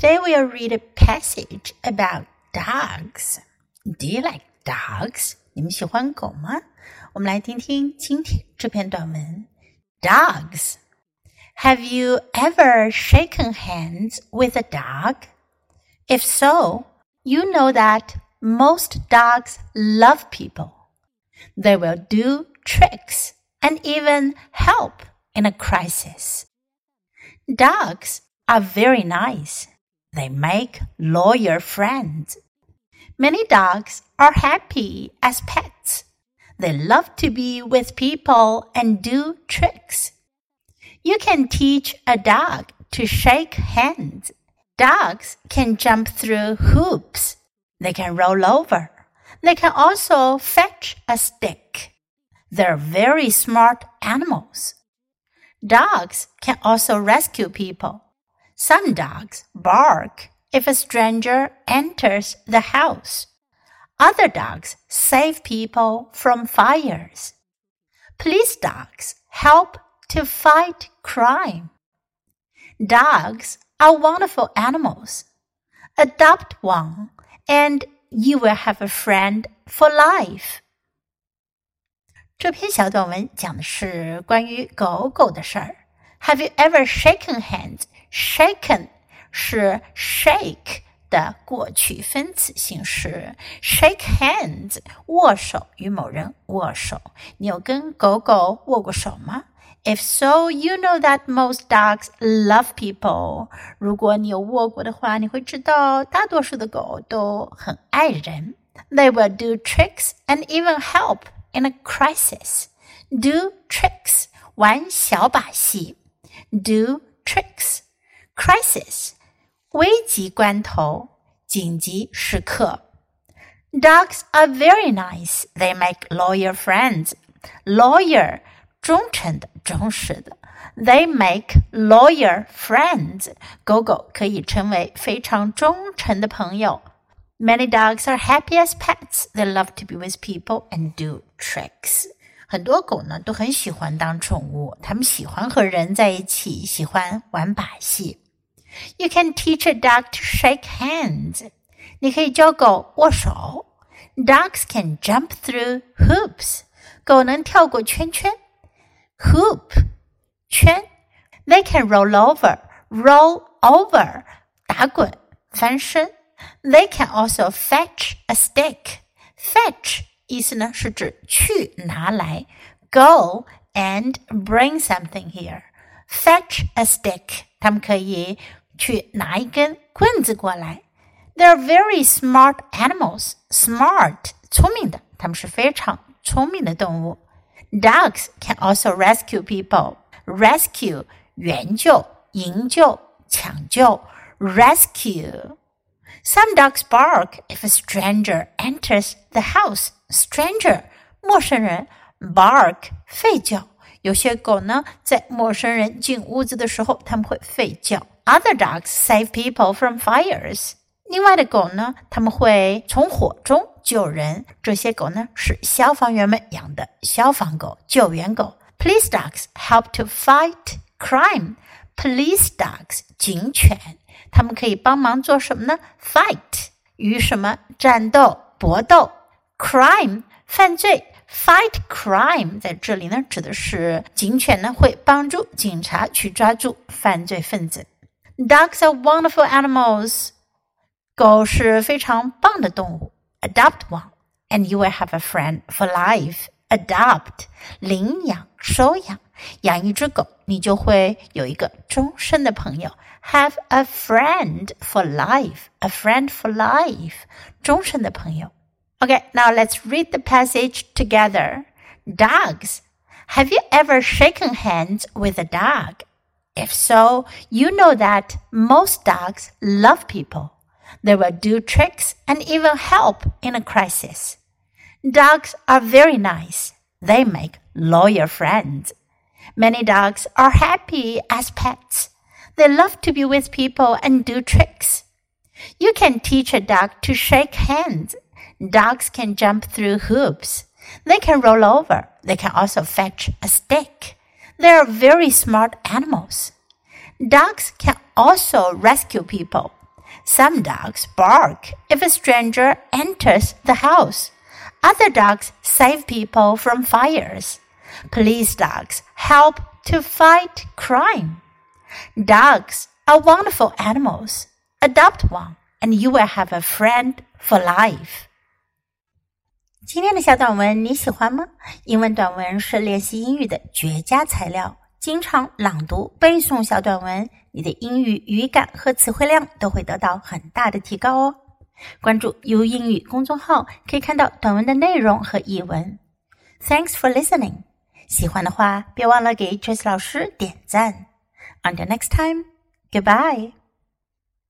Today we'll read a passage about dogs. Do you like dogs? 你们喜欢狗吗？我们来听听今天这篇短文。Dogs. Have you ever shaken hands with a dog? If so, you know that most dogs love people. They will do tricks and even help in a crisis. Dogs are very nice. They make loyal friends. Many dogs are happy as pets. They love to be with people and do tricks. You can teach a dog to shake hands. Dogs can jump through hoops. They can roll over. They can also fetch a stick. They're very smart animals. Dogs can also rescue people. Some dogs bark if a stranger enters the house. Other dogs save people from fires. Police dogs help to fight crime. Dogs are wonderful animals. Adopt one and you will have a friend for life. 这篇小短文讲的是关于狗狗的事儿。Have you ever shaken hands? Shaken 是 shake 的过去分词形式。Shake hands，握手，与某人握手。你有跟狗狗握过手吗？If so, you know that most dogs love people. 如果你有握过的话，你会知道大多数的狗都很爱人。They will do tricks and even help in a crisis. Do tricks，玩小把戏。Do tricks. Crisis，危急关头，紧急时刻。Dogs are very nice. They make loyal friends. Loyal，忠诚的、忠实的。They make loyal friends. 狗狗可以成为非常忠诚的朋友。Many dogs are happy as pets. They love to be with people and do tricks. 很多狗呢都很喜欢当宠物，它们喜欢和人在一起，喜欢玩把戏。 You can teach a dog to shake hands. 你可以教狗握手。Dogs can jump through hoops. 狗能跳过圈圈。Hoop 圈。They can roll over. Roll over 打滚翻身。they can also fetch a stick. Fetch 意思呢是指去拿来，go and bring something here. Fetch a stick，他们可以 去拿一根棍子过来。They're very smart animals. Smart，聪明的，它们是非常聪明的动物。Dogs can also rescue people. Rescue，援救、营救、抢救。Rescue。some dogs bark if a stranger enters the house. Stranger，陌生人，bark，吠叫。有些狗呢，在陌生人进屋子的时候，他们会吠叫。 Other dogs save people from fires. 另外的狗呢，他们会从火中救人。这些狗呢，是消防员们养的消防狗、救援狗。Police dogs help to fight crime. Police dogs，警犬。他们可以帮忙做什么呢？Fight 与什么战斗、搏斗？Crime 犯罪，fight crime 在这里呢指的是警犬呢会帮助警察去抓住犯罪分子。Dogs are wonderful animals，狗是非常棒的动物。Adopt one and you will have a friend for life. Adopt 领养、收养，养一只狗，你就会有一个终身的朋友。have a friend for life. A friend for life. 终身的朋友. Okay, now let's read the passage together. Dogs. Have you ever shaken hands with a dog? If so, you know that most dogs love people. They will do tricks and even help in a crisis. Dogs are very nice. They make loyal friends. Many dogs are happy as pets. They love to be with people and do tricks. You can teach a dog to shake hands. Dogs can jump through hoops. They can roll over. They can also fetch a stick. They are very smart animals. Dogs can also rescue people. Some dogs bark if a stranger enters the house. Other dogs save people from fires. Police dogs help to fight crime. Dogs are wonderful animals. Adopt one and you will have a friend for life. 今天的小短文你喜欢吗？英文短文是练习英语的绝佳材料。经常朗读背诵小短文，你的英语语感和词汇量都会得到很大的提高哦。关注 U 英语公众号，可以看到短文的内容和译文。Thanks for listening。喜欢的话，别忘了给 Trace 老师点赞。Until next time, goodbye.